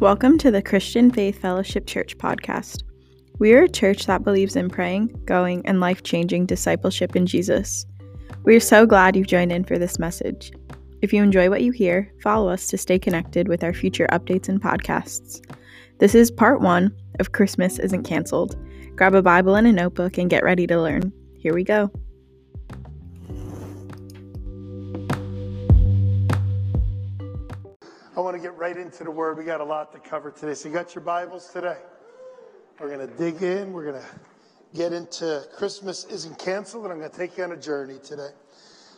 Welcome to the Christian Faith Fellowship Church podcast. We are a church that believes in praying, going, and life changing discipleship in Jesus. We are so glad you've joined in for this message. If you enjoy what you hear, follow us to stay connected with our future updates and podcasts. This is part one of Christmas Isn't Cancelled. Grab a Bible and a notebook and get ready to learn. Here we go. I want to get right into the word. We got a lot to cover today. So, you got your Bibles today? We're going to dig in. We're going to get into Christmas isn't canceled, and I'm going to take you on a journey today.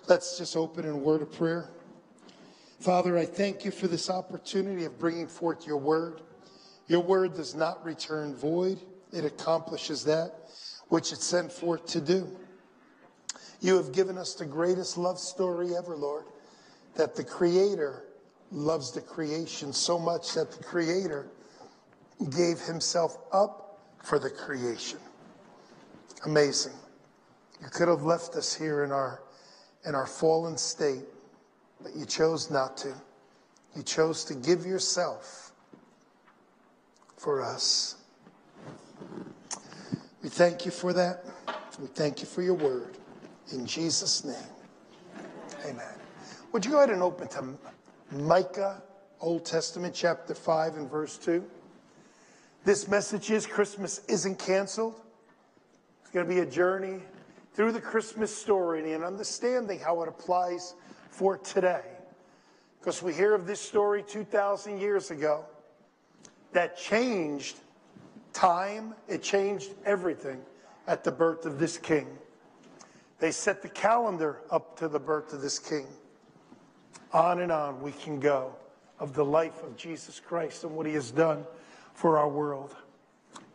Let's just open in a word of prayer. Father, I thank you for this opportunity of bringing forth your word. Your word does not return void, it accomplishes that which it sent forth to do. You have given us the greatest love story ever, Lord, that the Creator loves the creation so much that the Creator gave Himself up for the creation. Amazing. You could have left us here in our in our fallen state, but you chose not to. You chose to give yourself for us. We thank you for that. We thank you for your word. In Jesus' name, amen. Would you go ahead and open to Micah, Old Testament, chapter 5 and verse 2? This message is Christmas isn't canceled. It's going to be a journey through the Christmas story and understanding how it applies for today. Because we hear of this story 2,000 years ago that changed time, it changed everything at the birth of this king. They set the calendar up to the birth of this king. On and on we can go of the life of Jesus Christ and what he has done for our world.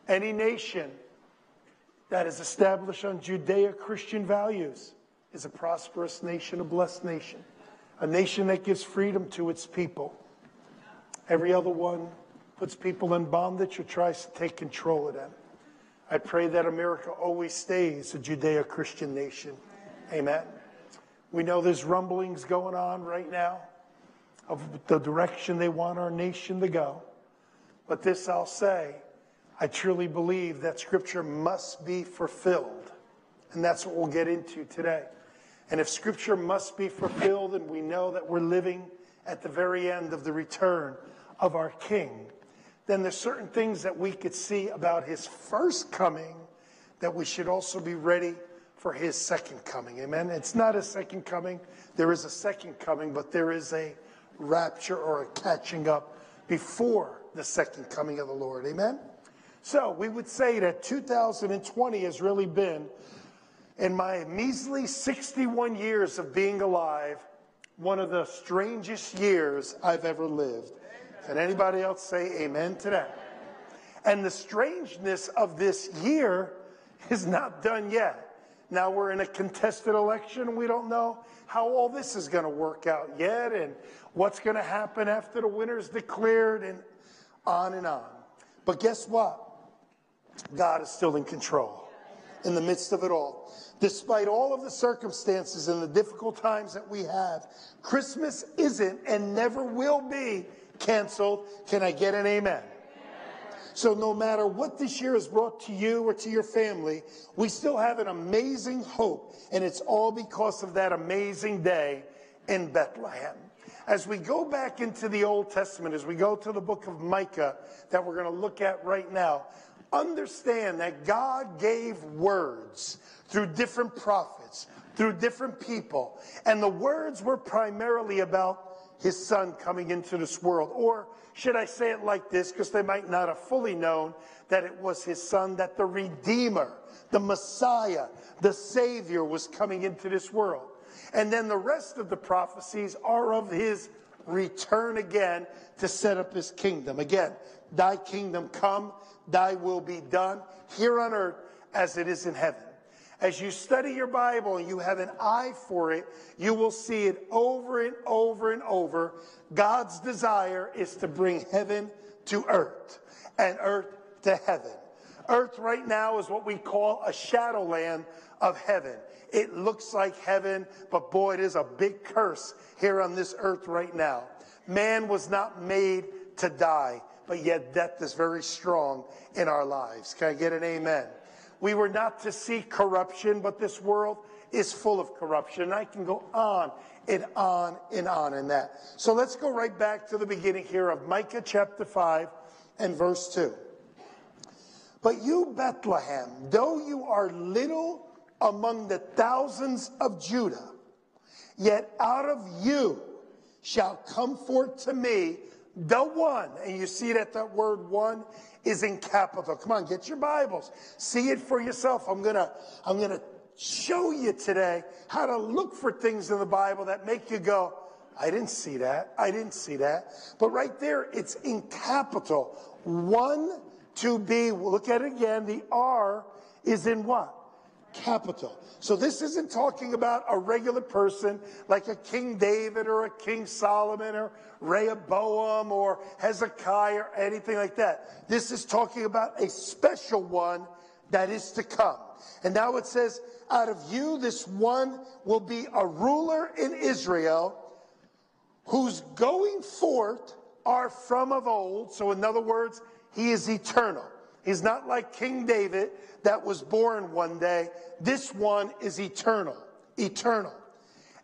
Any nation that is established on Judeo Christian values is a prosperous nation, a blessed nation, a nation that gives freedom to its people. Every other one puts people in bondage or tries to take control of them. I pray that America always stays a Judeo Christian nation. Amen. We know there's rumblings going on right now of the direction they want our nation to go. But this I'll say I truly believe that Scripture must be fulfilled. And that's what we'll get into today. And if Scripture must be fulfilled, and we know that we're living at the very end of the return of our King, then there's certain things that we could see about his first coming that we should also be ready for his second coming. Amen. It's not a second coming. There is a second coming, but there is a rapture or a catching up before the second coming of the Lord. Amen. So we would say that 2020 has really been, in my measly 61 years of being alive, one of the strangest years I've ever lived. Can anybody else say amen to that? And the strangeness of this year is not done yet. Now we're in a contested election we don't know how all this is going to work out yet and what's going to happen after the winner's declared and on and on. But guess what? God is still in control in the midst of it all. Despite all of the circumstances and the difficult times that we have, Christmas isn't and never will be canceled. Can I get an amen? So, no matter what this year has brought to you or to your family, we still have an amazing hope, and it's all because of that amazing day in Bethlehem. As we go back into the Old Testament, as we go to the book of Micah that we're going to look at right now, understand that God gave words through different prophets, through different people, and the words were primarily about his son coming into this world. Or should I say it like this, because they might not have fully known that it was his son, that the Redeemer, the Messiah, the Savior was coming into this world. And then the rest of the prophecies are of his return again to set up his kingdom. Again, thy kingdom come, thy will be done here on earth as it is in heaven. As you study your Bible and you have an eye for it, you will see it over and over and over. God's desire is to bring heaven to earth and earth to heaven. Earth right now is what we call a shadowland of heaven. It looks like heaven, but boy, it is a big curse here on this earth right now. Man was not made to die. but yet death is very strong in our lives. Can I get an amen? We were not to see corruption, but this world is full of corruption. And I can go on and on and on in that. So let's go right back to the beginning here of Micah chapter 5 and verse 2. But you, Bethlehem, though you are little among the thousands of Judah, yet out of you shall come forth to me the one. And you see that that word one is in capital. Come on, get your Bibles. See it for yourself. I'm going to, I'm going to show you today how to look for things in the Bible that make you go, I didn't see that. I didn't see that. But right there, it's in capital. One to be, look at it again. The R is in what? Capital. So this isn't talking about a regular person like a King David or a King Solomon or Rehoboam or Hezekiah or anything like that. This is talking about a special one that is to come. And now it says, out of you, this one will be a ruler in Israel whose going forth are from of old. So, in other words, he is eternal. He's not like King David that was born one day. This one is eternal, eternal.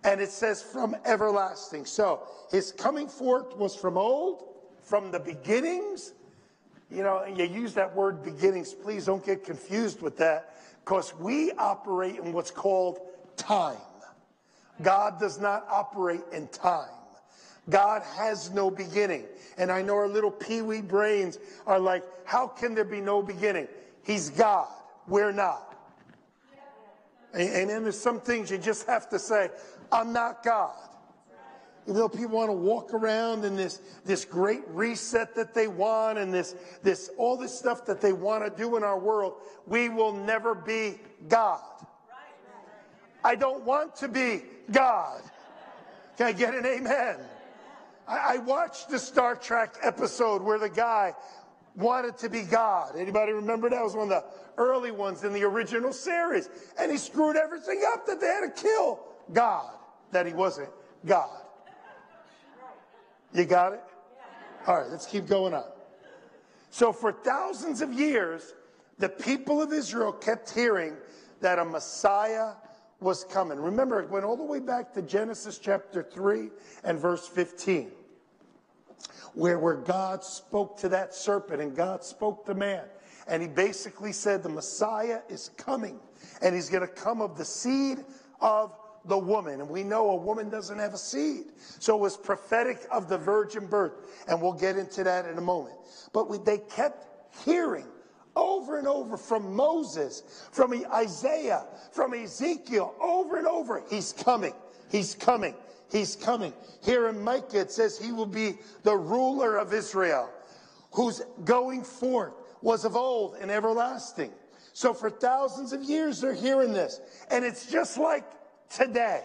And it says from everlasting. So his coming forth was from old, from the beginnings. You know, you use that word beginnings. Please don't get confused with that because we operate in what's called time. God does not operate in time. God has no beginning. And I know our little peewee brains are like, how can there be no beginning? He's God. We're not. And, then there's some things you just have to say, I'm not God. Even though people want to walk around in this, this great reset that they want and this, this, all this stuff that they want to do in our world, we will never be God. I don't want to be God. Can I get an amen? I, I watched the Star Trek episode where the guy wanted to be God. Anybody remember that? Was one of the early ones in the original series. And he screwed everything up that they had to kill God, that he wasn't God. You got it? All right, let's keep going on. So, for thousands of years, the people of Israel kept hearing that a Messiah was coming. Remember, it went all the way back to Genesis chapter 3 and verse 15 where, where God spoke to that serpent and God spoke to man. And he basically said, The Messiah is coming, and he's going to come of the seed of the woman. And we know a woman doesn't have a seed. So it was prophetic of the virgin birth. And we'll get into that in a moment. But we, they kept hearing over and over from Moses, from Isaiah, from Ezekiel, over and over, he's coming. He's coming. He's coming. Here in Micah, it says he will be the ruler of Israel, whose going forth was of old and everlasting. So for thousands of years, they're hearing this. And it's just like today.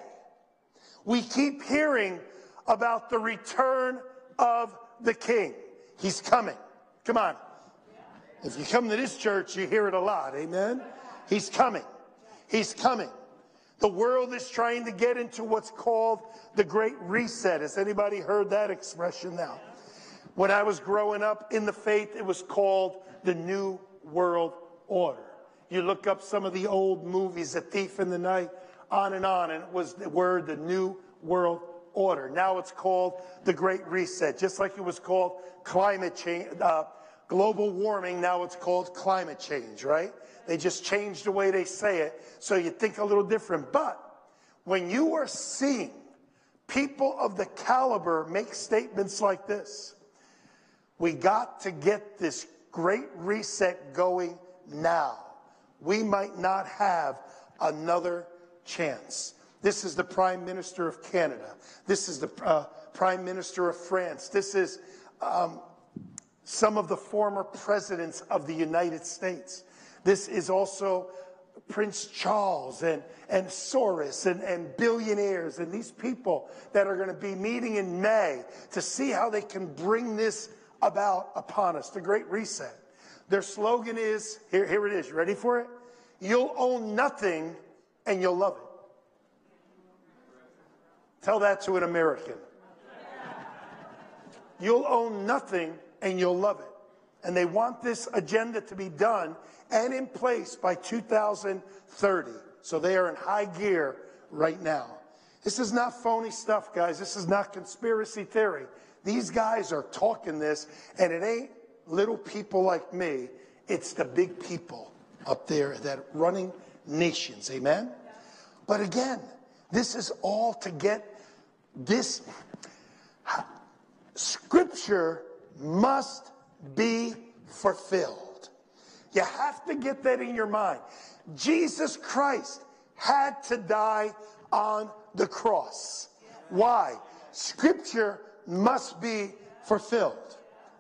We keep hearing about the return of the king. He's coming. Come on. If you come to this church, you hear it a lot. Amen. He's coming. He's coming. The world is trying to get into what's called the Great Reset. Has anybody heard that expression now? When I was growing up in the faith, it was called the New World Order. You look up some of the old movies, A Thief in the Night, on and on, and it was the word the New World Order. Now it's called the Great Reset, just like it was called climate change, uh, global warming. Now it's called climate change, right? They just change the way they say it so you think a little different. But when you are seeing people of the caliber make statements like this, we got to get this great reset going now. We might not have another chance. This is the Prime Minister of Canada. This is the uh, Prime Minister of France. This is um, some of the former presidents of the United States. This is also Prince Charles and, and Soros and, and billionaires and these people that are going to be meeting in May to see how they can bring this about upon us, the Great Reset. Their slogan is here, here it is. You ready for it? You'll own nothing and you'll love it. Tell that to an American. You'll own nothing and you'll love it. And they want this agenda to be done and in place by 2030. So they are in high gear right now. This is not phony stuff, guys. This is not conspiracy theory. These guys are talking this, and it ain't little people like me. It's the big people up there that are running nations. Amen? But again, this is all to get this. Scripture must be fulfilled. You have to get that in your mind. Jesus Christ had to die on the cross. Why? Scripture must be fulfilled.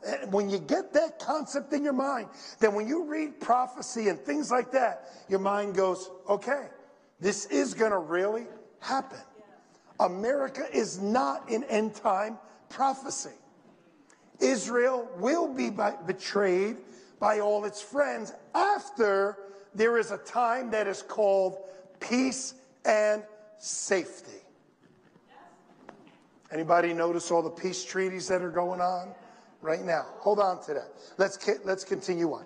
And when you get that concept in your mind, then when you read prophecy and things like that, your mind goes, okay, this is going to really happen. America is not in end time prophecy. Israel will be betrayed by all its friends after there is a time that is called peace and safety. Anybody notice all the peace treaties that are going on right now? Hold on to that. Let's let's continue on.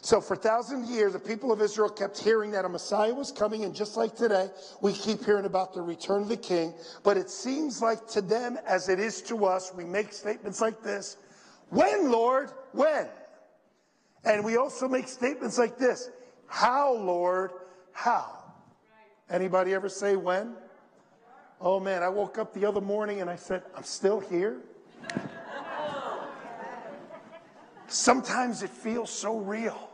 So for thousands of years, the people of Israel kept hearing that a Messiah was coming, and just like today, we keep hearing about the return of the King. But it seems like to them, as it is to us, we make statements like this: "When, Lord? When?" And we also make statements like this: "How, Lord? How?" Anybody ever say when? Oh man, I woke up the other morning and I said, I'm still here. Sometimes it feels so real.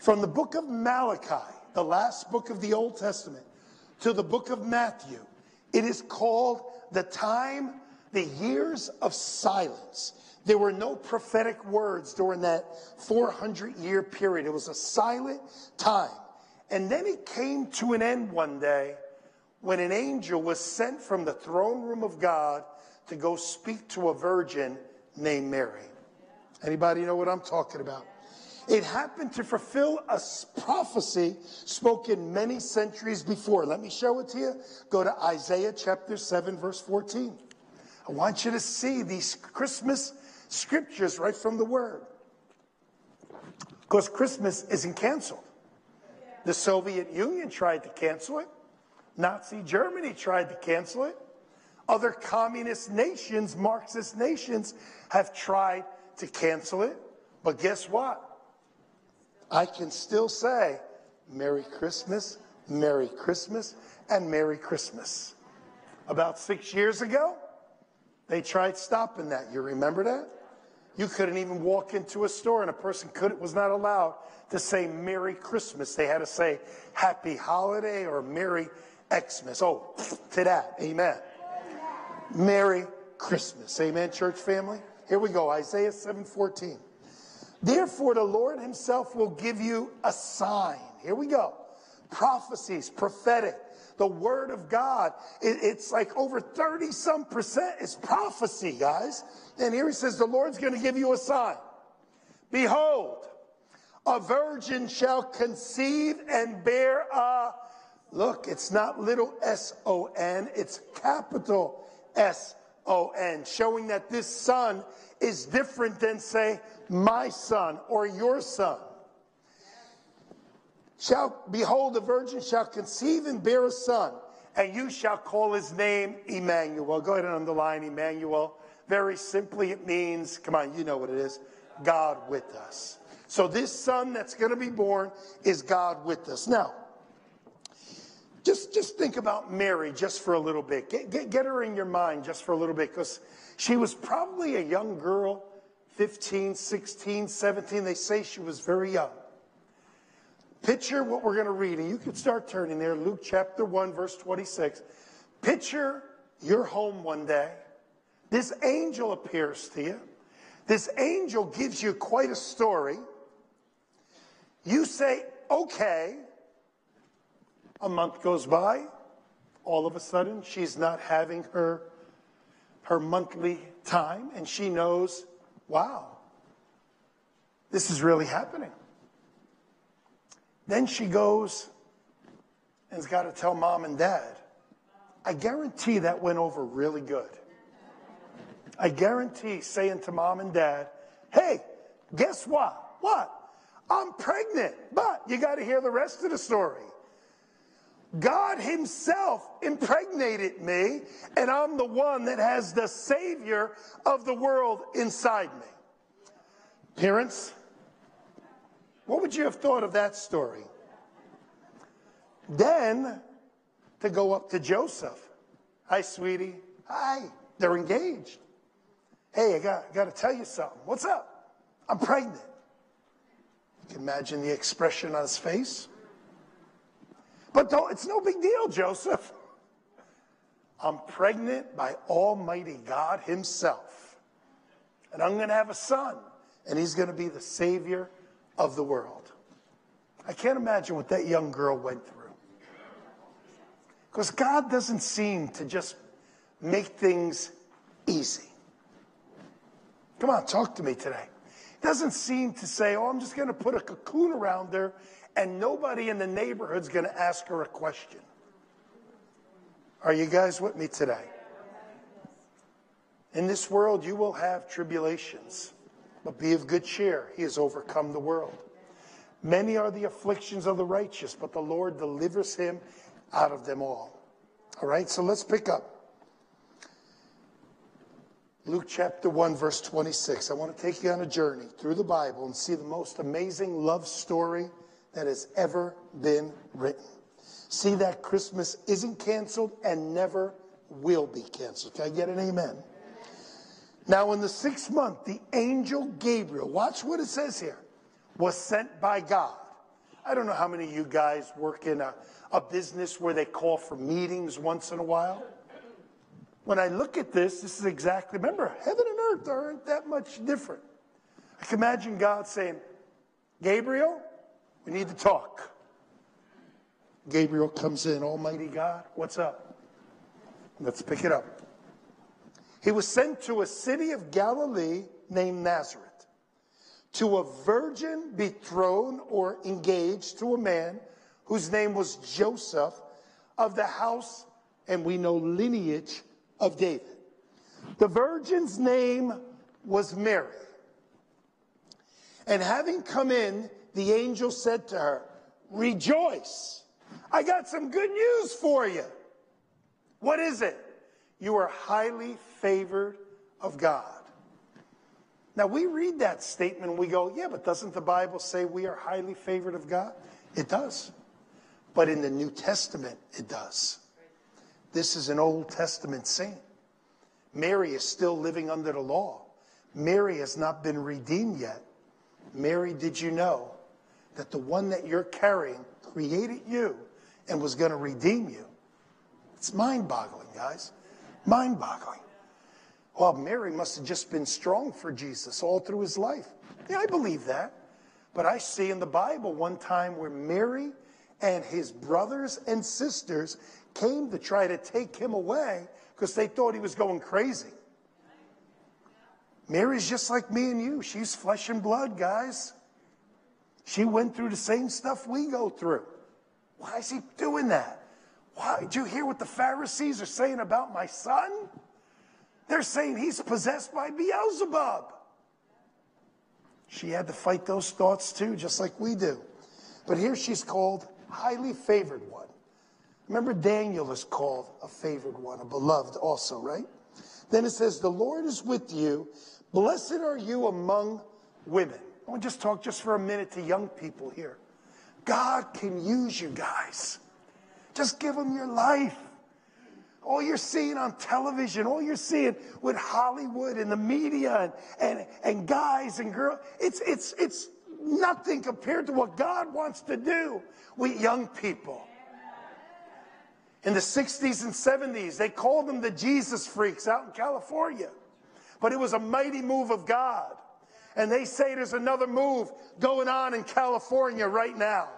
From the book of Malachi, the last book of the Old Testament, to the book of Matthew, it is called the time, the years of silence. There were no prophetic words during that 400 year period. It was a silent time. And then it came to an end one day when an angel was sent from the throne room of God to go speak to a virgin named Mary. Anybody know what I'm talking about? It happened to fulfill a prophecy spoken many centuries before. Let me show it to you. Go to Isaiah chapter 7, verse 14. I want you to see these Christmas scriptures right from the Word. Because Christmas isn't canceled. The Soviet Union tried to cancel it. Nazi Germany tried to cancel it. Other communist nations, Marxist nations, have tried to cancel it. But guess what? I can still say Merry Christmas, Merry Christmas, and Merry Christmas. About six years ago, they tried stopping that. You remember that? You couldn't even walk into a store and a person could was not allowed to say Merry Christmas. They had to say Happy Holiday or Merry Xmas. Oh, to that. Amen. Merry Christmas. Amen, church family. Here we go. Isaiah 7:14. Therefore the Lord himself will give you a sign. Here we go. Prophecies, prophetic, the word of God. It, it's like over 30 some percent is prophecy, guys. And here he says, the Lord's going to give you a sign. Behold, a virgin shall conceive and bear a, look, it's not little S O N, it's capital S O N, showing that this son is different than, say, my son or your son. Shall behold, the virgin shall conceive and bear a son, and you shall call his name Emmanuel. Go ahead and underline Emmanuel. Very simply, it means, come on, you know what it is God with us. So, this son that's going to be born is God with us. Now, just, just think about Mary just for a little bit. Get, get, get her in your mind just for a little bit because she was probably a young girl, 15, 16, 17. They say she was very young. Picture what we're going to read, and you can start turning there. Luke chapter 1, verse 26. Picture your home one day. This angel appears to you. This angel gives you quite a story. You say, okay. A month goes by. All of a sudden, she's not having her, her monthly time, and she knows, wow, this is really happening. Then she goes and's got to tell mom and dad. I guarantee that went over really good. I guarantee saying to mom and dad, hey, Guess what? What? I'm pregnant. But you got to hear the rest of the story. God Himself impregnated me, and I'm the one that has the Savior of the world inside me. Parents, what would you have thought of that story? Then to go up to Joseph. Hi, sweetie. Hi. They're engaged. Hey, I got, got to tell you something. What's up? I'm pregnant. You can imagine the expression on his face. But don't, it's no big deal, Joseph. I'm pregnant by Almighty God Himself. And I'm going to have a son, and he's going to be the Savior of the world. I can't imagine what that young girl went through. Because God doesn't seem to just make things easy. Come on, talk to me today. He doesn't seem to say, oh, I'm just going to put a cocoon around her and nobody in the neighborhood's going to ask her a question. Are you guys with me today? In this world, you will have tribulations, but be of good cheer. He has overcome the world. Many are the afflictions of the righteous, but the Lord delivers him out of them all. All right, so let's pick up. Luke chapter 1, verse 26. I want to take you on a journey through the Bible and see the most amazing love story that has ever been written. See that Christmas isn't canceled and never will be canceled. Can I get an amen? Now, in the sixth month, the angel Gabriel, watch what it says here, was sent by God. I don't know how many of you guys work in a, a business where they call for meetings once in a while. When I look at this, this is exactly, remember, heaven and earth aren't that much different. I can imagine God saying, Gabriel, we need to talk. Gabriel comes in, Almighty God, what's up? Let's pick it up. He was sent to a city of Galilee named Nazareth to a virgin betrothed or engaged to a man whose name was Joseph of the house, and we know lineage of David. The virgin's name was Mary. And having come in, the angel said to her, Rejoice. I got some good news for you. What is it? You are highly favored of God. Now, we read that statement and we go, yeah, but doesn't the Bible say we are highly favored of God? It does. But in the New Testament, it does. This is an Old Testament saint. Mary is still living under the law. Mary has not been redeemed yet. Mary, did you know that the one that you're carrying created you and was going to redeem you. It's mind boggling, guys. Mind boggling. Well, Mary must have just been strong for Jesus all through his life. Yeah, I believe that. But I see in the Bible one time where Mary and his brothers and sisters came to try to take him away because they thought he was going crazy. Mary's just like me and you. She's flesh and blood, guys. She went through the same stuff we go through. Why is he doing that? Why? Did you hear what the Pharisees are saying about my son? They're saying he's possessed by Beelzebub. She had to fight those thoughts too, just like we do. But here she's called highly favored one. Remember, Daniel is called a favored one, a beloved also, right? Then it says, The Lord is with you. Blessed are you among women. I want to just talk just for a minute to young people here. God can use you guys. Just give them your life. All you're seeing on television, all you're seeing with Hollywood and the media and, and, and guys and girls, it's, it's, it's nothing compared to what God wants to do with young people. In the 60s and 70s, they called them the Jesus freaks out in California. But it was a mighty move of God. And they say there's another move going on in California right now.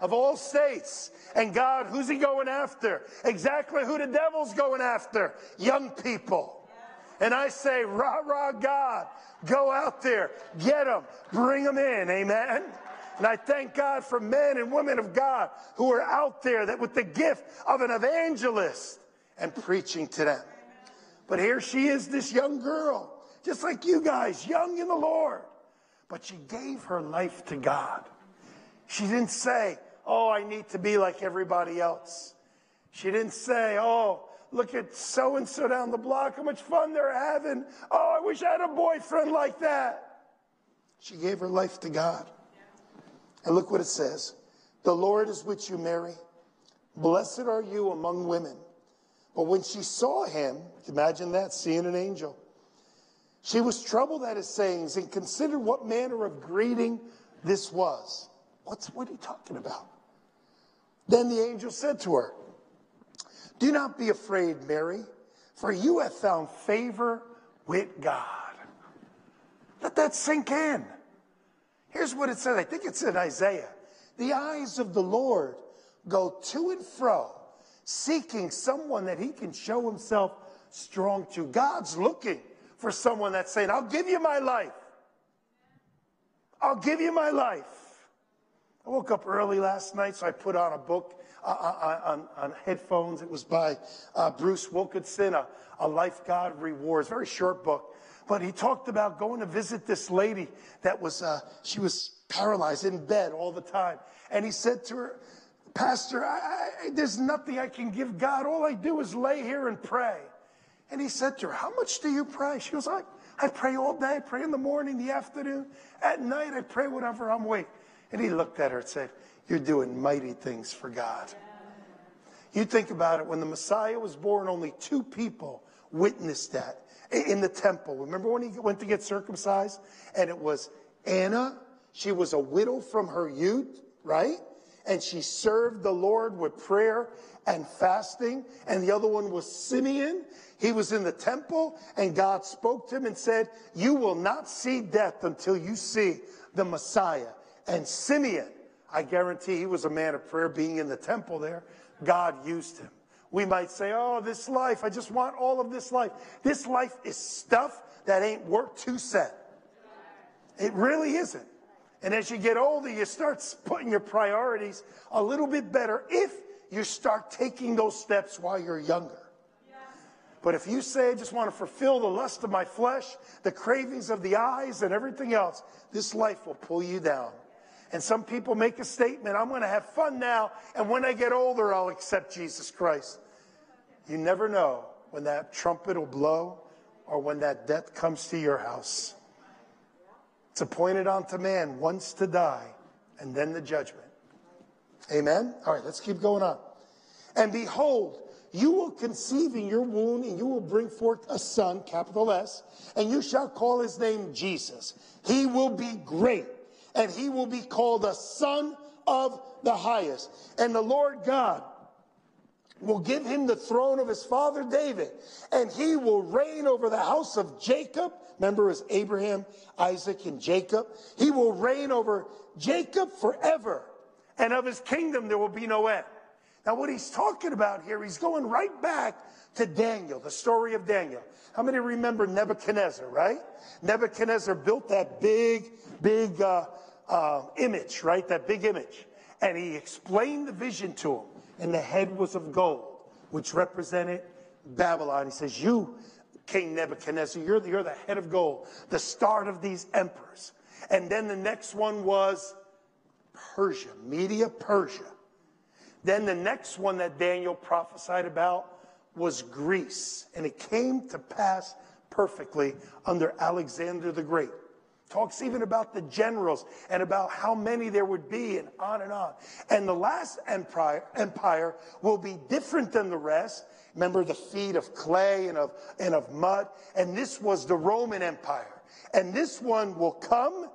Of all states. And God, who's he going after? Exactly who the devil's going after. Young people. And I say, rah, rah, God, go out there, get them, bring them in. Amen. And I thank God for men and women of God who are out there that with the gift of an evangelist and preaching to them. But here she is, this young girl just like you guys, young in the Lord. but she gave her life to God. She didn't say, Oh, I need to be like everybody else. She didn't say, Oh, look at so and so down the block, how much fun they're having. Oh, I wish I had a boyfriend like that. She gave her life to God. And look what it says The Lord is with you, Mary. Blessed are you among women. But when she saw him, imagine that, seeing an angel, she was troubled at his sayings and considered what manner of greeting this was. What's, what are you talking about? Then the angel said to her, Do not be afraid, Mary, for you have found favor with God. Let that sink in. Here's what it says. I think it's in Isaiah. The eyes of the Lord go to and fro, seeking someone that he can show himself strong to. God's looking for someone that's saying, I'll give you my life. I'll give you my life. I woke up early last night, so I put on a book uh, uh, uh on, on, headphones. It was by uh, Bruce Wilkinson, a, a Life God Rewards, very short book. But he talked about going to visit this lady that was, uh, she was paralyzed in bed all the time. And he said to her, Pastor, I, I, there's nothing I can give God. All I do is lay here and pray. And he said to her, How much do you pray? She goes, I, I pray all day. I pray in the morning, the afternoon. At night, I pray whenever I'm awake. And he looked at her and said, You're doing mighty things for God. You think about it, when the Messiah was born, only two people witnessed that in the temple. Remember when he went to get circumcised? And it was Anna. She was a widow from her youth, right? And she served the Lord with prayer and fasting. And the other one was Simeon. He was in the temple and God spoke to him and said, You will not see death until you see the Messiah. And Simeon, I guarantee he was a man of prayer being in the temple there. God used him. We might say, Oh, this life, I just want all of this life. This life is stuff that ain't worth two cents. It really isn't. And as you get older, you start putting your priorities a little bit better if you start taking those steps while you're younger. But if you say, I just want to fulfill the lust of my flesh, the cravings of the eyes, and everything else, this life will pull you down. And some people make a statement, I'm going to have fun now, and when I get older, I'll accept Jesus Christ. You never know when that trumpet will blow or when that death comes to your house. It's appointed unto man once to die, and then the judgment. Amen? All right, let's keep going on. And behold, you will conceive in your womb, and you will bring forth a son, capital S, and you shall call his name Jesus. He will be great, and he will be called the Son of the Highest. And the Lord God will give him the throne of his father David, and he will reign over the house of Jacob. Remember, it was Abraham, Isaac, and Jacob. He will reign over Jacob forever, and of his kingdom there will be no end. Now, what he's talking about here, he's going right back to Daniel, the story of Daniel. How many remember Nebuchadnezzar, right? Nebuchadnezzar built that big, big uh, uh, image, right? That big image. And he explained the vision to him. And the head was of gold, which represented Babylon. He says, You, King Nebuchadnezzar, you're the, you're the head of gold, the start of these emperors. And then the next one was Persia, Media Persia. Then the next one that Daniel prophesied about was Greece. And it came to pass perfectly under Alexander the Great. Talks even about the generals and about how many there would be and on and on. And the last empire, empire will be different than the rest. Remember the feet of clay and of, and of mud. And this was the Roman Empire. And this one will come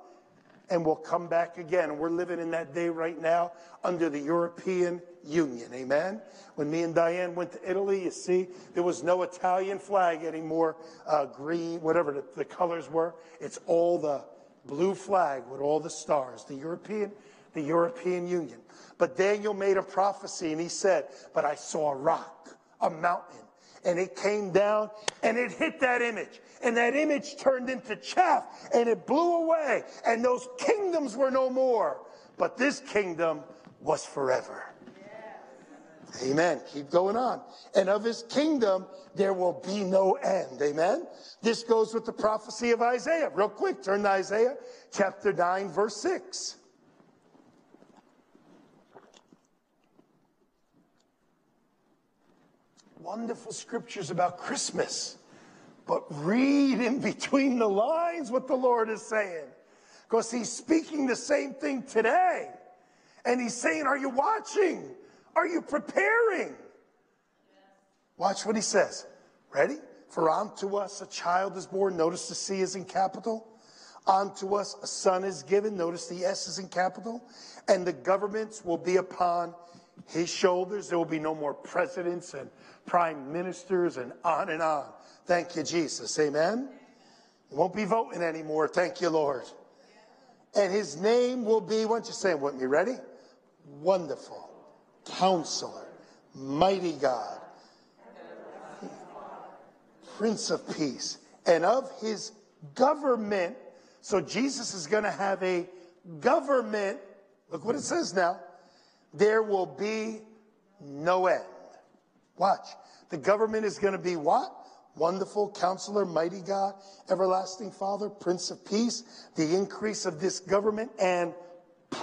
and will come back again. And we're living in that day right now under the European Union. Amen. When me and Diane went to Italy, you see, there was no Italian flag anymore, uh, green, whatever the, the colors were. It's all the blue flag with all the stars, the European, the European Union. But Daniel made a prophecy and he said, But I saw a rock, a mountain, and it came down and it hit that image. And that image turned into chaff and it blew away. And those kingdoms were no more. But this kingdom was forever. Amen. Keep going on. And of his kingdom, there will be no end. Amen. This goes with the prophecy of Isaiah. Real quick, turn to Isaiah chapter 9, verse 6. Wonderful scriptures about Christmas. But read in between the lines what the Lord is saying. Because he's speaking the same thing today. And he's saying, Are you watching? Are you preparing? Watch what he says. Ready? For unto us a child is born. Notice the C is in capital. Unto us a son is given. Notice the S is in capital. And the governments will be upon his shoulders. There will be no more presidents and prime ministers and on and on. Thank you, Jesus. Amen. You won't be voting anymore. Thank you, Lord. And his name will be, why don't you say it with me? Ready? Wonderful. Counselor. Mighty God. Prince of Peace. And of his government. So Jesus is going to have a government. Look what it says now. There will be no end. Watch. The government is going to be what? Wonderful counselor, mighty God, everlasting Father, Prince of Peace, the increase of this government and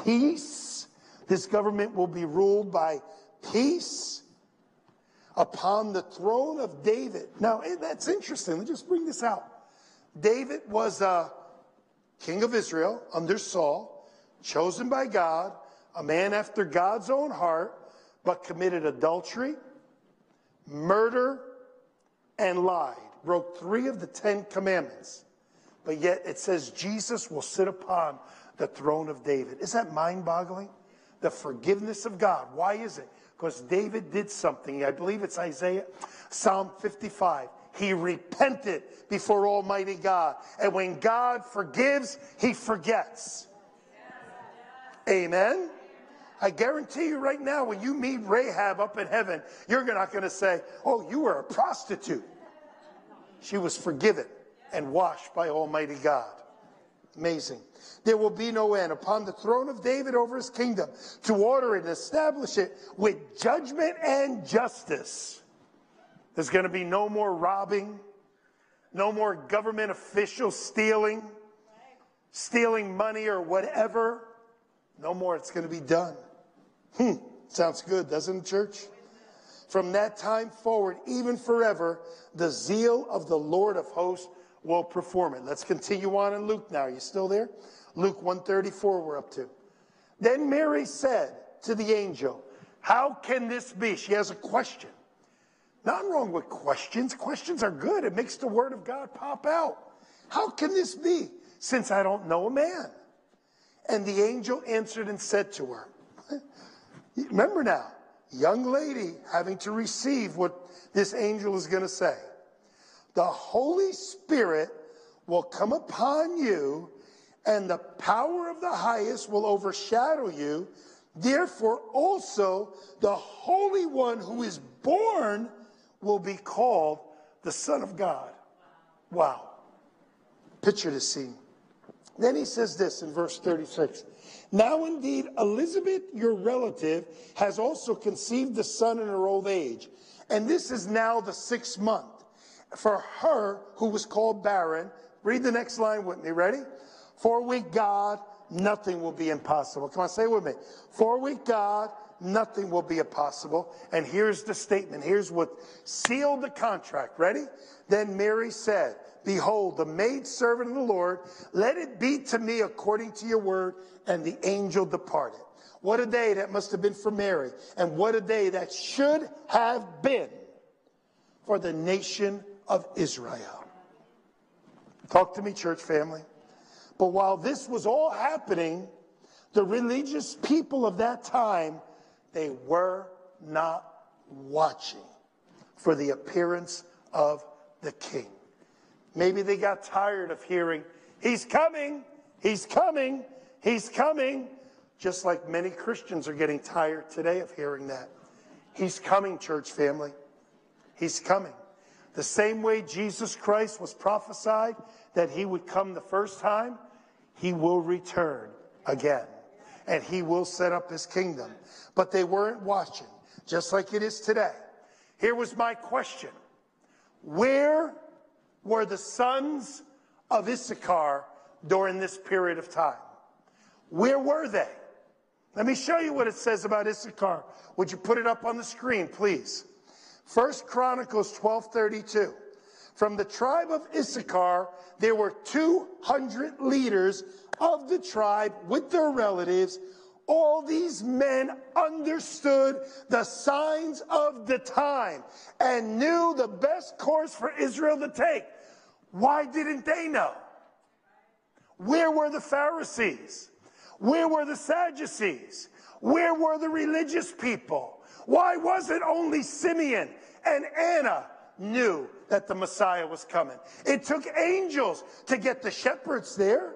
peace. This government will be ruled by peace upon the throne of David. Now, eh, that's interesting. Let me just bring this out. David was a king of Israel under Saul, chosen by God, a man after God's own heart, but committed adultery, murder, and lied, broke three of the Ten Commandments. But yet it says Jesus will sit upon the throne of David. Is that mind boggling? The forgiveness of God. Why is it? Because David did something. I believe it's Isaiah, Psalm 55. He repented before Almighty God. And when God forgives, he forgets. Amen. I guarantee you right now, when you meet Rahab up in heaven, you're not going to say, Oh, you were a prostitute. She was forgiven and washed by Almighty God. Amazing. There will be no end upon the throne of David over his kingdom to order and establish it with judgment and justice. There's going to be no more robbing, no more government officials stealing, stealing money or whatever. No more. It's going to be done. Hmm, sounds good, doesn't it, church? From that time forward, even forever, the zeal of the Lord of hosts will perform it. Let's continue on in Luke now. Are you still there? Luke 134, we're up to. Then Mary said to the angel, How can this be? She has a question. Nothing wrong with questions. Questions are good. It makes the word of God pop out. How can this be since I don't know a man? And the angel answered and said to her, Remember now, young lady having to receive what this angel is going to say. The Holy Spirit will come upon you, and the power of the highest will overshadow you. Therefore, also the Holy One who is born will be called the Son of God. Wow. Picture the scene. Then he says this in verse 36 now, indeed, Elizabeth, your relative, has also conceived a son in her old age. And this is now the sixth month for her who was called barren. Read the next line with me. Ready? For with God, nothing will be impossible. Come on, say it with me. For with God, nothing will be impossible. And here's the statement. Here's what sealed the contract. Ready? Then Mary said, Behold, the maid servant of the Lord, let it be to me according to your word. And the angel departed. What a day that must have been for Mary. And what a day that should have been for the nation of Israel. Talk to me, church family. But while this was all happening, the religious people of that time, they were not watching for the appearance of the king. Maybe they got tired of hearing, He's coming, He's coming, He's coming. Just like many Christians are getting tired today of hearing that. He's coming, church family. He's coming. The same way Jesus Christ was prophesied that he would come the first time, he will return again. And he will set up his kingdom. But they weren't watching. just like it is today. Here was my question Where were the sons of Issachar during this period of time? Where were they? Let me show you what it says about Issachar. Would you put it up on the screen, please? First Chronicles 12:32. From the tribe of Issachar, there were 200 leaders of the tribe with their relatives. All these men understood the signs of the time and knew the best course for Israel to take. Why didn't they know? Where were the Pharisees? Where were the Sadducees? Where were the religious people? Why was it only Simeon and Anna knew that the Messiah was coming? It took angels to get the shepherds there.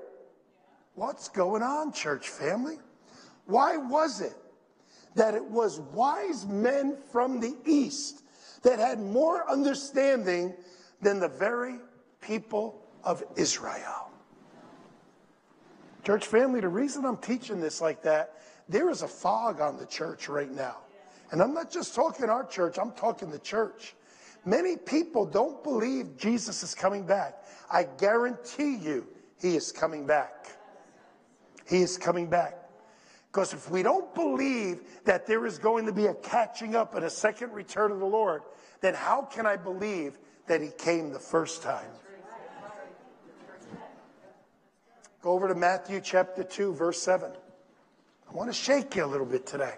What's going on, church family? Why was it that it was wise men from the East that had more understanding than the very people of Israel? Church family, the reason I'm teaching this like that, there is a fog on the church right now. And I'm not just talking our church, I'm talking the church. Many people don't believe Jesus is coming back. I guarantee you, he is coming back. He is coming back. Because if we don't believe that there is going to be a catching up and a second return of the Lord, then how can I believe that he came the first time? Go over to Matthew chapter 2, verse 7. I want to shake you a little bit today.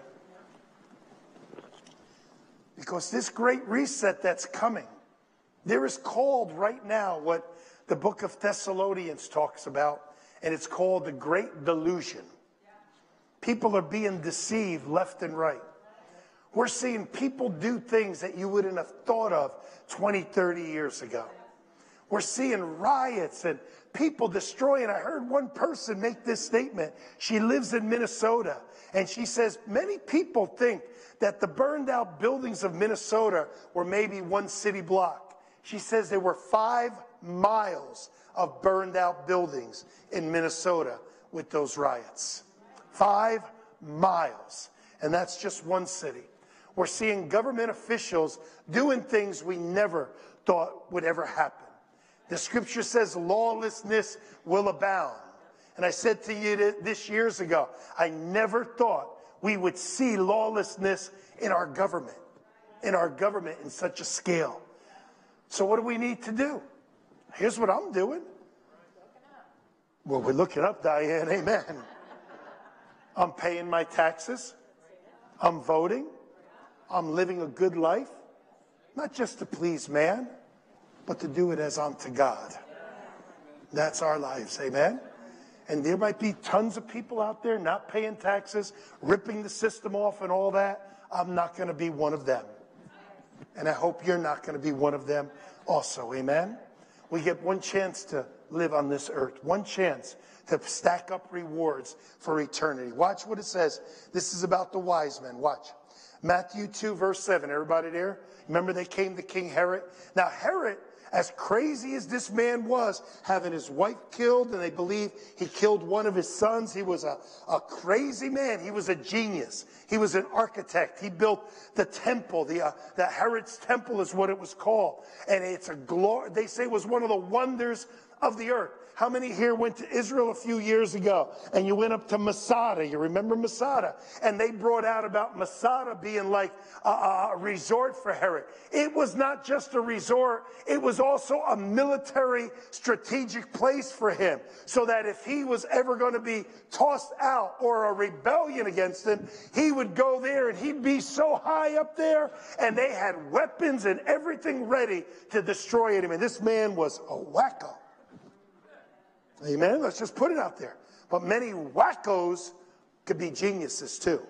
Because this great reset that's coming, there is called right now what the book of Thessalonians talks about, and it's called the great delusion. People are being deceived left and right. We're seeing people do things that you wouldn't have thought of 20, 30 years ago. We're seeing riots and people destroying. I heard one person make this statement. She lives in Minnesota and she says, Many people think that the burned out buildings of Minnesota were maybe one city block. She says there were five miles of burned out buildings in Minnesota with those riots. Five miles. And that's just one city. We're seeing government officials doing things we never thought would ever happen. The scripture says lawlessness will abound. And I said to you this years ago, I never thought we would see lawlessness in our government, in our government in such a scale. So what do we need to do? Here's what I'm doing. Well, we're looking up, Diane. Amen. I'm paying my taxes. I'm voting. I'm living a good life, not just to please man, but to do it as unto God. That's our lives, amen? And there might be tons of people out there not paying taxes, ripping the system off, and all that. I'm not going to be one of them. And I hope you're not going to be one of them also, amen? We get one chance to live on this earth, one chance to stack up rewards for eternity. Watch what it says. This is about the wise men. Watch. Matthew 2, verse 7. Everybody there? Remember they came to King Herod? Now, Herod as crazy as this man was, having his wife killed, and they believe he killed one of his sons, he was a, a crazy man. He was a genius. He was an architect. He built the temple. The, uh, the Herod's temple is what it was called. And it's a glory, they say was one of the wonders of the earth. How many here went to Israel a few years ago and you went up to Masada? You remember Masada? And they brought out about Masada being like a, a resort for Herod. It was not just a resort, it was also a military strategic place for him. So that if he was ever going to be tossed out or a rebellion against him, he would go there and he'd be so high up there and they had weapons and everything ready to destroy him. And this man was a wacko. Amen. Let's just put it out there. But many wackos could be geniuses too.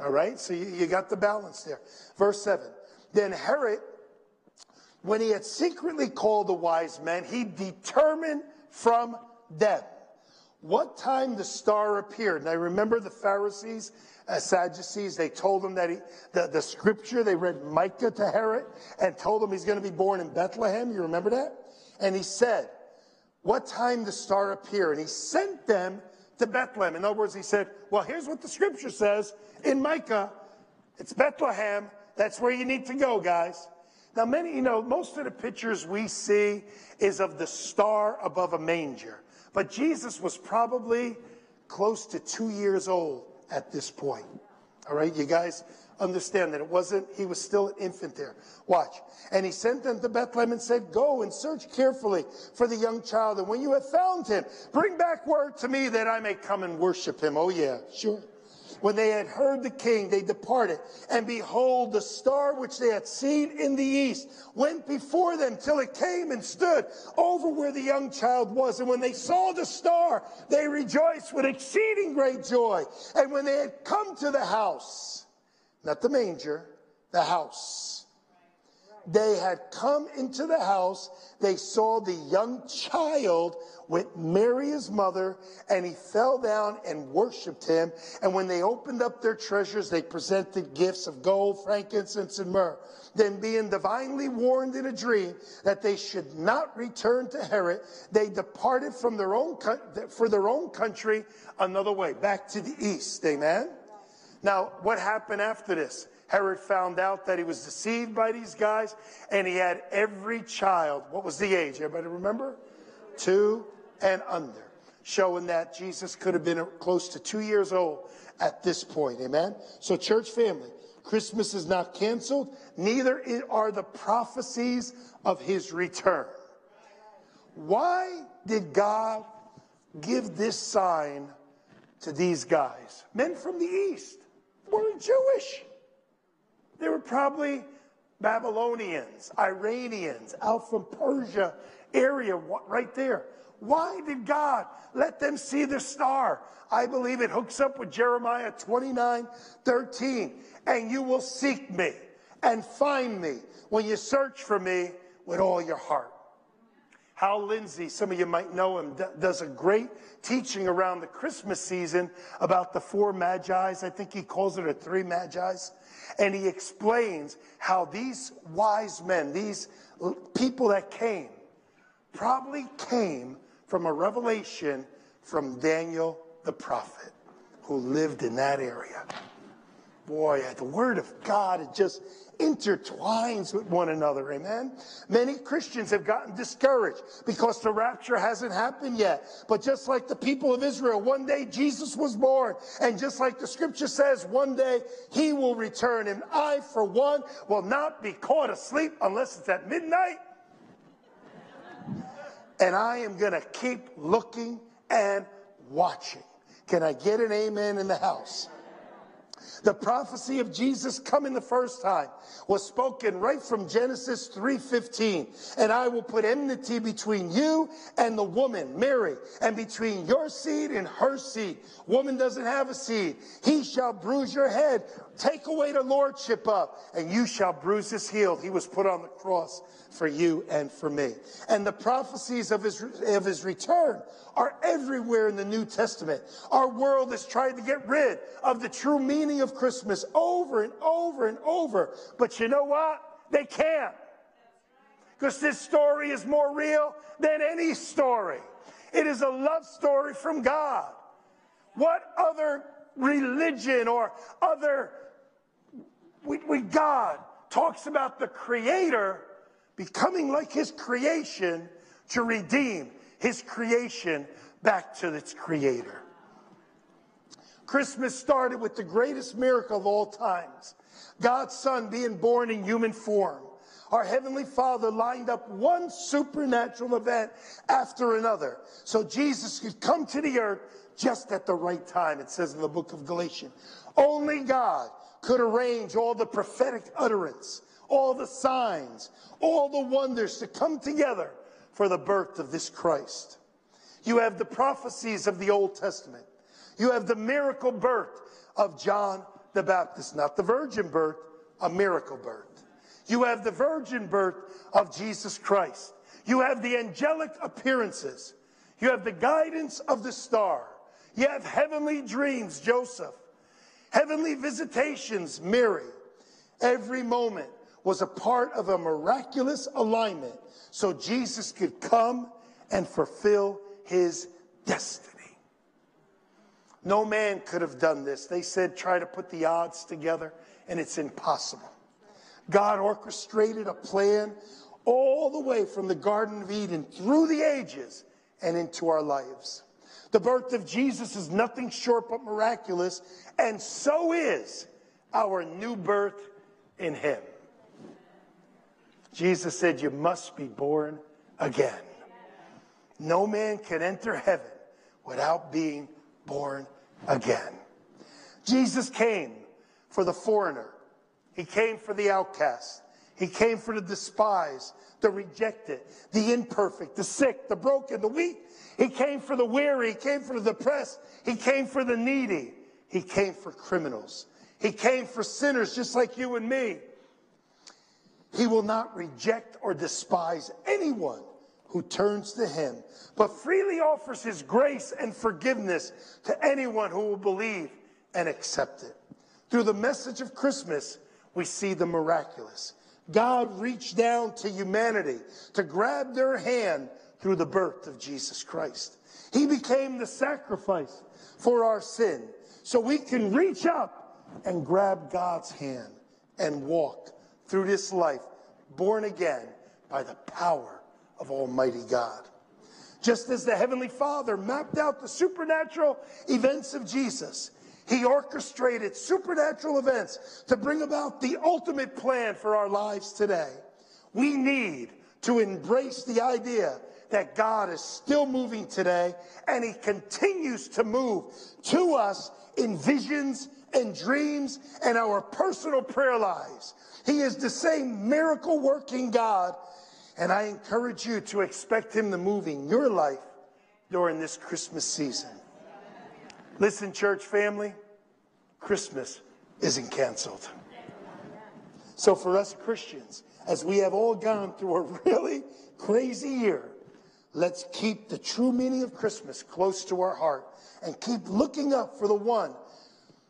All right. So you, you got the balance there. Verse 7. Then Herod, when he had secretly called the wise men, he determined from them what time the star appeared. I remember the Pharisees, uh, Sadducees, they told him that he, the, the scripture, they read Micah to Herod and told him he's going to be born in Bethlehem. You remember that? And he said, what time the star appeared. And he sent them to Bethlehem. In other words, he said, Well, here's what the scripture says in Micah. It's Bethlehem. That's where you need to go, guys. Now, many, you know, most of the pictures we see is of the star above a manger. But Jesus was probably close to two years old at this point. All right, you guys understand that it wasn't, he was still an infant there. Watch. And he sent them to Bethlehem and said, Go and search carefully for the young child. And when you have found him, bring back word to me that I may come and worship him. Oh, yeah, sure. When they had heard the king, they departed. And behold, the star which they had seen in the east went before them till it came and stood over where the young child was. And when they saw the star, they rejoiced with exceeding great joy. And when they had come to the house, not the manger, the house, they had come into the house. They saw the young child with Mary, his mother, and he fell down and worshiped him. And when they opened up their treasures, they presented gifts of gold, frankincense, and myrrh. Then, being divinely warned in a dream that they should not return to Herod, they departed from their own for their own country another way, back to the east. Amen. Now, what happened after this? Herod found out that he was deceived by these guys, and he had every child. What was the age? Everybody remember? Two and under, showing that Jesus could have been close to two years old at this point. Amen? So, church family, Christmas is not canceled, neither are the prophecies of his return. Why did God give this sign to these guys? Men from the East weren't Jewish. They were probably Babylonians, Iranians, out from Persia area right there. Why did God let them see the star? I believe it hooks up with Jeremiah 29 13. And you will seek me and find me when you search for me with all your heart. Hal Lindsey, some of you might know him, does a great teaching around the Christmas season about the four magi's. I think he calls it a three magi's. And he explains how these wise men, these people that came, probably came from a revelation from Daniel the prophet who lived in that area. Boy, the word of God, it just intertwines with one another. Amen. Many Christians have gotten discouraged because the rapture hasn't happened yet. But just like the people of Israel, one day Jesus was born. And just like the scripture says, one day he will return. And I, for one, will not be caught asleep unless it's at midnight and I am going to keep looking and watching. Can I get an amen in the house? The prophecy of Jesus coming the first time was spoken right from Genesis 3:15. And I will put enmity between you and the woman, Mary, and between your seed and her seed. Woman doesn't have a seed. He shall bruise your head. Take away the lordship of, and you shall bruise his heel. He was put on the cross for you and for me. And the prophecies of his, of his return are everywhere in the New Testament. Our world is trying to get rid of the true meaning of Christmas over and over and over. But you know what? They can't. Because this story is more real than any story. It is a love story from God. What other religion or other we, God talks about the creator becoming like his creation to redeem his creation back to its creator. Christmas started with the greatest miracle of all times God's Son being born in human form. Our Heavenly Father lined up one supernatural event after another so Jesus could come to the earth just at the right time, it says in the book of Galatians. Only God could arrange all the prophetic utterance, all the signs, all the wonders to come together for the birth of this Christ. You have the prophecies of the Old Testament. You have the miracle birth of John the Baptist, not the virgin birth, a miracle birth. You have the virgin birth of Jesus Christ. You have the angelic appearances. You have the guidance of the star. You have heavenly dreams, Joseph. Heavenly visitations, Mary. Every moment was a part of a miraculous alignment so Jesus could come and fulfill his destiny. No man could have done this. They said, try to put the odds together. and it's impossible. God orchestrated a plan all the way from the Garden of Eden through the ages and into our lives. The birth of Jesus is nothing short but miraculous, and so is our new birth in Him. Jesus said, You must be born again. No man can enter heaven without being born again. Jesus came for the foreigner, He came for the outcast, He came for the despised, the rejected, the imperfect, the sick, the broken, the weak. He came for the weary, He came for the depressed, He came for the needy, He came for criminals. He came for sinners just like you and me. He will not reject or despise anyone who turns to him, but freely offers his grace and forgiveness to anyone who will believe and accept it. Through the message of Christmas, we see the miraculous. God reached down to humanity to grab their hand through the birth of Jesus Christ. He became the sacrifice for our sin so we can reach up and grab God's hand and walk through this life, born again by the power of Almighty God. Just as the Heavenly Father mapped out the supernatural events of Jesus, He orchestrated supernatural events to bring about the ultimate plan for our lives today. We need to embrace the idea that God is still moving today and He continues to move to us in visions and dreams and our personal prayer lives. He is the same miracle working God, and I encourage you to expect Him to move in your life during this Christmas season. Listen, church family, Christmas isn't canceled. So, for us Christians, as we have all gone through a really crazy year, let's keep the true meaning of Christmas close to our heart and keep looking up for the one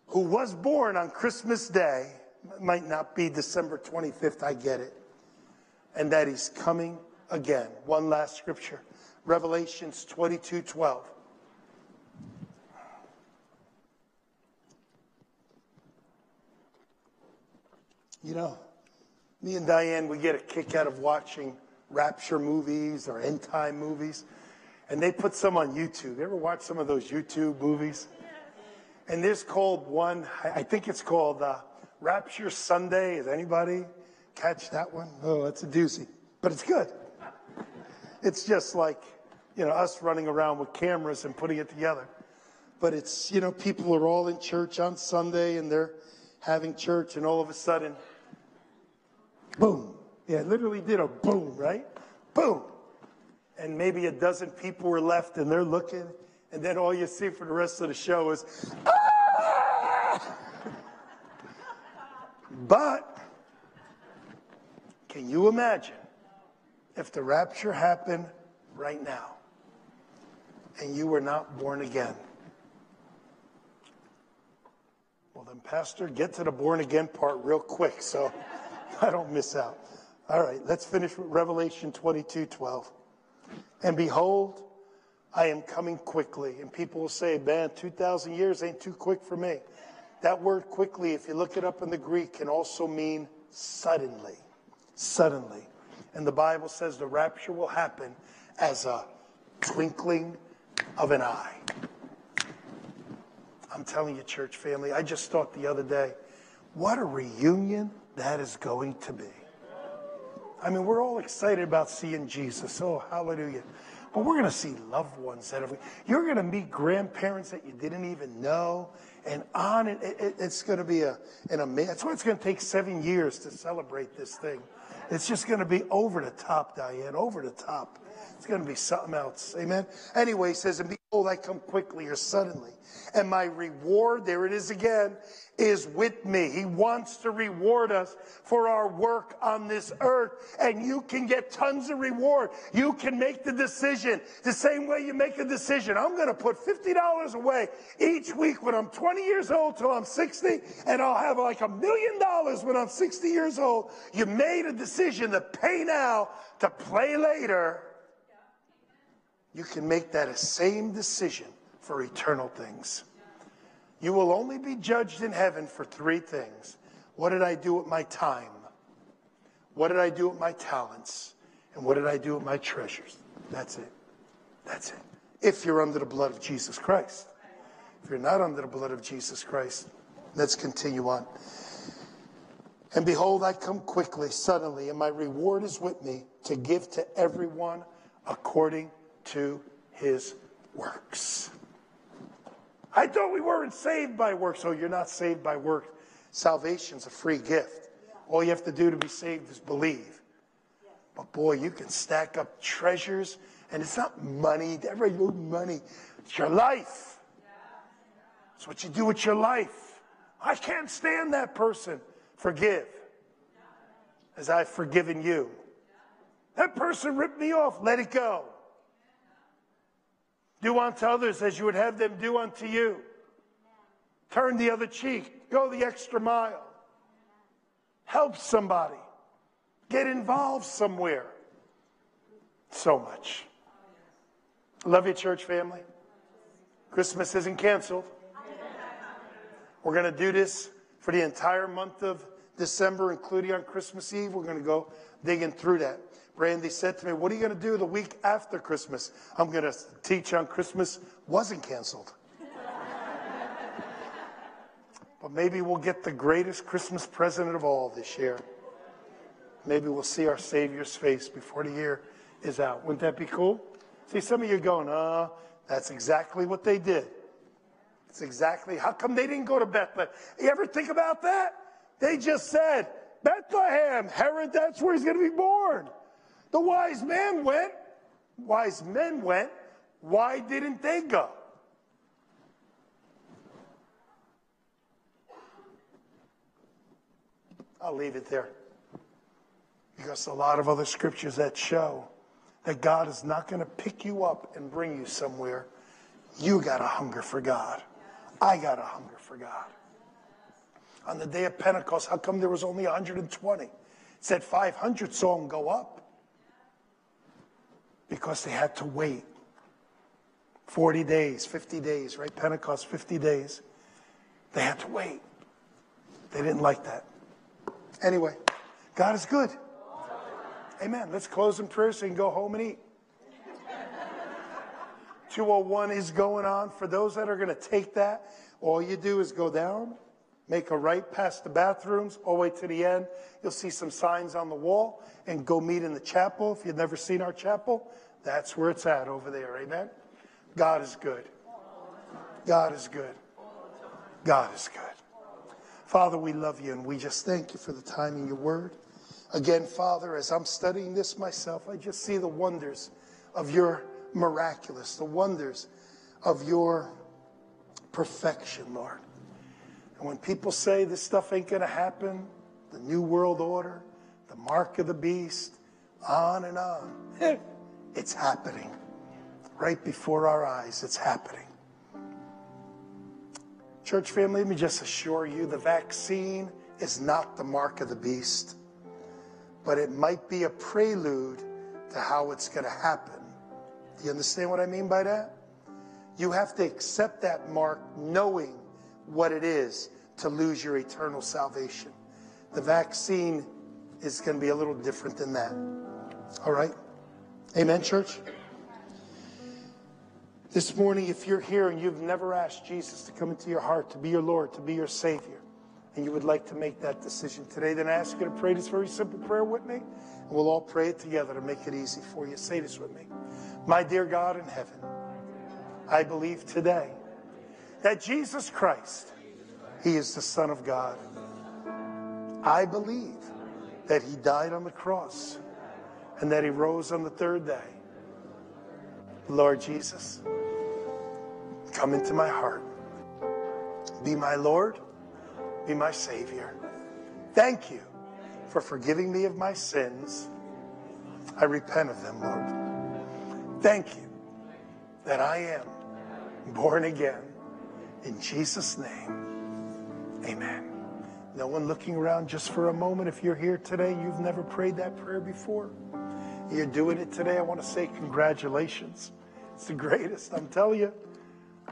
who was born on Christmas Day, might not be December 25th, I get it, and that he's coming again. One last scripture Revelations 22 12. You know, me and Diane, we get a kick out of watching rapture movies or end time movies. And they put some on YouTube. You ever watch some of those YouTube movies? And there's called one, I think it's called uh, Rapture Sunday. Is anybody catch that one? Oh, it's a doozy, but it's good. It's just like, you know, us running around with cameras and putting it together. But it's, you know, people are all in church on Sunday and they're having church, and all of a sudden, boom. Yeah, it literally did a boom, right? Boom. And maybe a dozen people were left and they're looking, and then all you see for the rest of the show is, ah! but can you imagine if the rapture happened right now and you were not born again? Then, Pastor, get to the born again part real quick so I don't miss out. All right, let's finish with Revelation 22 12. And behold, I am coming quickly. And people will say, man, 2,000 years ain't too quick for me. That word quickly, if you look it up in the Greek, can also mean suddenly. Suddenly. And the Bible says the rapture will happen as a twinkling of an eye. I'm telling you, church family, I just thought the other day, what a reunion that is going to be. I mean, we're all excited about seeing Jesus. Oh, hallelujah. But we're going to see loved ones that have, you're going to meet grandparents that you didn't even know. And on it, it it's going to be a, an amazing, that's why it's going to take seven years to celebrate this thing. It's just going to be over the top, Diane, over the top. It's going to be something else. Amen. Anyway, says, and behold, I come quickly or suddenly. And my reward, there it is again, is with me. He wants to reward us for our work on this earth. And you can get tons of reward. You can make the decision the same way you make a decision. I'm going to put $50 away each week when I'm 20 years old till I'm 60, and I'll have like a million dollars when I'm 60 years old. You made a decision to pay now to play later. You can make that same decision for eternal things. You will only be judged in heaven for three things What did I do with my time? What did I do with my talents? And what did I do with my treasures? That's it. That's it. If you're under the blood of Jesus Christ. If you're not under the blood of Jesus Christ, let's continue on. And behold, I come quickly, suddenly, and my reward is with me to give to everyone according to his works. I thought we weren't saved by works. So you're not saved by works. Salvation's a free gift. All you have to do to be saved is believe. But boy, you can stack up treasures, and it's not money. Everybody money. It's your life. It's what you do with your life. I can't stand that person. Forgive as I've forgiven you. That person ripped me off. Let it go. Do unto others as you would have them do unto you. Turn the other cheek. Go the extra mile. Help somebody. Get involved somewhere. So much. Love you, church family. Christmas isn't canceled. We're going to do this for the entire month of December, including on Christmas Eve. We're going to go digging through that. Brandy said to me, What are you going to do the week after Christmas? I'm going to teach on Christmas wasn't canceled. but maybe we'll get the greatest Christmas present of all this year. Maybe we'll see our Savior's face before the year is out. Wouldn't that be cool? See, some of you going, uh, that's exactly what they did. It's exactly, how come they didn't go to Bethlehem? You ever think about that? They just said, Bethlehem, Herod, that's where he's going to be born. The wise men went. Wise men went. Why didn't they go? I'll leave it there. Because a lot of other scriptures that show that God is not going to pick you up and bring you somewhere. You got a hunger for God. I got a hunger for God. On the day of Pentecost, how come there was only 120? It said 500 saw him go up. Because they had to wait 40 days, 50 days, right? Pentecost, 50 days. They had to wait. They didn't like that. Anyway, God is good. Amen. Let's close in prayer so you can go home and eat. 201 is going on. For those that are going to take that, all you do is go down, make a right past the bathrooms, all the way to the end. You'll see some signs on the wall and go meet in the chapel. If you've never seen our chapel, that's where it's at over there. Amen. God is good. God is good. God is good. Father, we love you and we just thank you for the time in your word. Again, Father, as I'm studying this myself, I just see the wonders of your miraculous, the wonders of your perfection, Lord. And when people say this stuff ain't going to happen, the New World Order, the mark of the beast, on and on, it's happening. Right before our eyes, it's happening. Church family, let me just assure you the vaccine is not the mark of the beast, but it might be a prelude to how it's going to happen. Do you understand what I mean by that? You have to accept that mark knowing what it is to lose your eternal salvation. The vaccine is going to be a little different than that. All right? Amen, church? This morning, if you're here and you've never asked Jesus to come into your heart, to be your Lord, to be your Savior, and you would like to make that decision today, then I ask you to pray this very simple prayer with me, and we'll all pray it together to make it easy for you. Say this with me. My dear God in heaven, I believe today that Jesus Christ, He is the Son of God. I believe that He died on the cross and that He rose on the third day. Lord Jesus, come into my heart. Be my Lord, be my Savior. Thank you for forgiving me of my sins. I repent of them, Lord. Thank you that I am born again. In Jesus' name, amen. No one looking around just for a moment. If you're here today, you've never prayed that prayer before. You're doing it today. I want to say congratulations. It's the greatest. I'm telling you.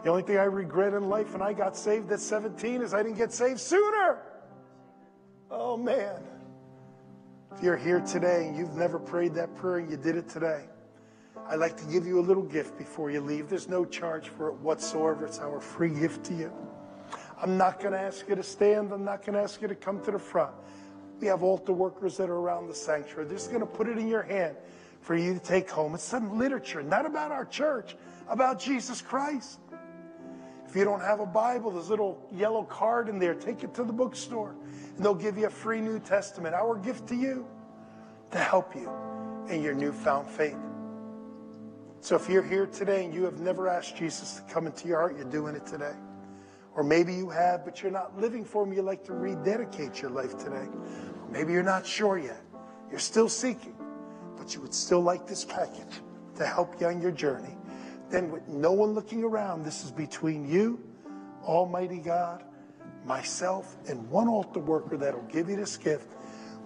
The only thing I regret in life when I got saved at 17 is I didn't get saved sooner. Oh, man. If you're here today and you've never prayed that prayer and you did it today, I'd like to give you a little gift before you leave. There's no charge for it whatsoever. It's our free gift to you. I'm not going to ask you to stand. I'm not going to ask you to come to the front. We have altar workers that are around the sanctuary. They're just going to put it in your hand for you to take home. It's some literature, not about our church, about Jesus Christ. If you don't have a Bible, there's a little yellow card in there. Take it to the bookstore, and they'll give you a free New Testament. Our gift to you to help you in your newfound faith. So if you're here today and you have never asked Jesus to come into your heart, you're doing it today. Or maybe you have, but you're not living for him. You'd like to rededicate your life today. Maybe you're not sure yet. You're still seeking but you would still like this package to help you on your journey, then with no one looking around, this is between you, Almighty God, myself, and one altar worker that'll give you this gift.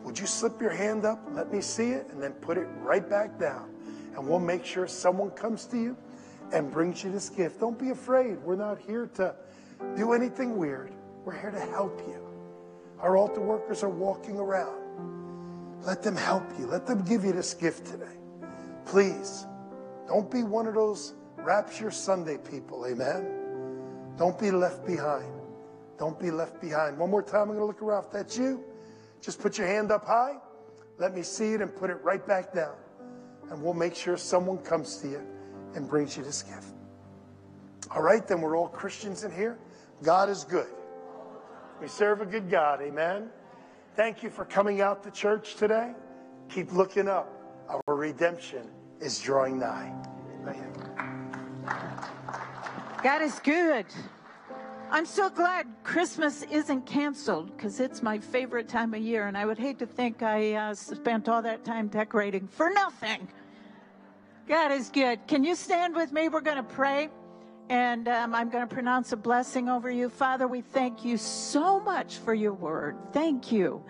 Would you slip your hand up, let me see it, and then put it right back down? And we'll make sure someone comes to you and brings you this gift. Don't be afraid. We're not here to do anything weird. We're here to help you. Our altar workers are walking around. Let them help you. Let them give you this gift today. Please, don't be one of those Rapture Sunday people. Amen. Don't be left behind. Don't be left behind. One more time, I'm going to look around. If that's you, just put your hand up high. Let me see it and put it right back down. And we'll make sure someone comes to you and brings you this gift. All right, then we're all Christians in here. God is good. We serve a good God. Amen. Thank you for coming out to church today. Keep looking up. Our redemption is drawing nigh. God is good. I'm so glad Christmas isn't canceled because it's my favorite time of year, and I would hate to think I uh, spent all that time decorating for nothing. God is good. Can you stand with me? We're going to pray, and um, I'm going to pronounce a blessing over you. Father, we thank you so much for your word. Thank you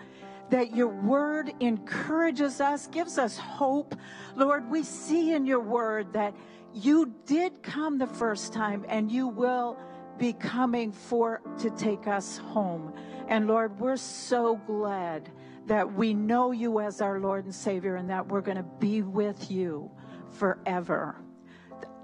that your word encourages us, gives us hope. Lord, we see in your word that you did come the first time and you will be coming for to take us home. And Lord, we're so glad that we know you as our Lord and Savior and that we're going to be with you forever.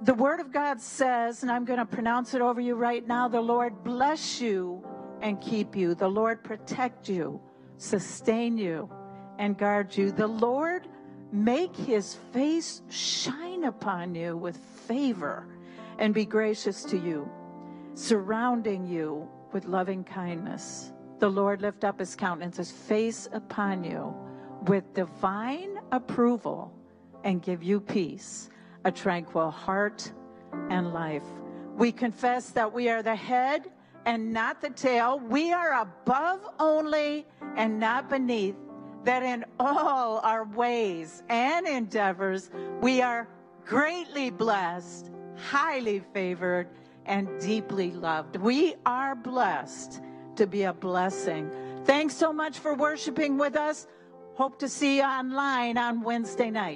The word of God says, and I'm going to pronounce it over you right now, the Lord bless you and keep you. The Lord protect you sustain you, and guard you. The Lord make his face shine upon you with favor and be gracious to you, surrounding you with loving kindness. The Lord lift up his countenance, his face upon you with divine approval and give you peace, a tranquil heart and life. We confess that we are the head and not the tail. We are above only and not beneath. That in all our ways and endeavors, we are greatly blessed, highly favored, and deeply loved. We are blessed to be a blessing. Thanks so much for worshiping with us. Hope to see you online on Wednesday night.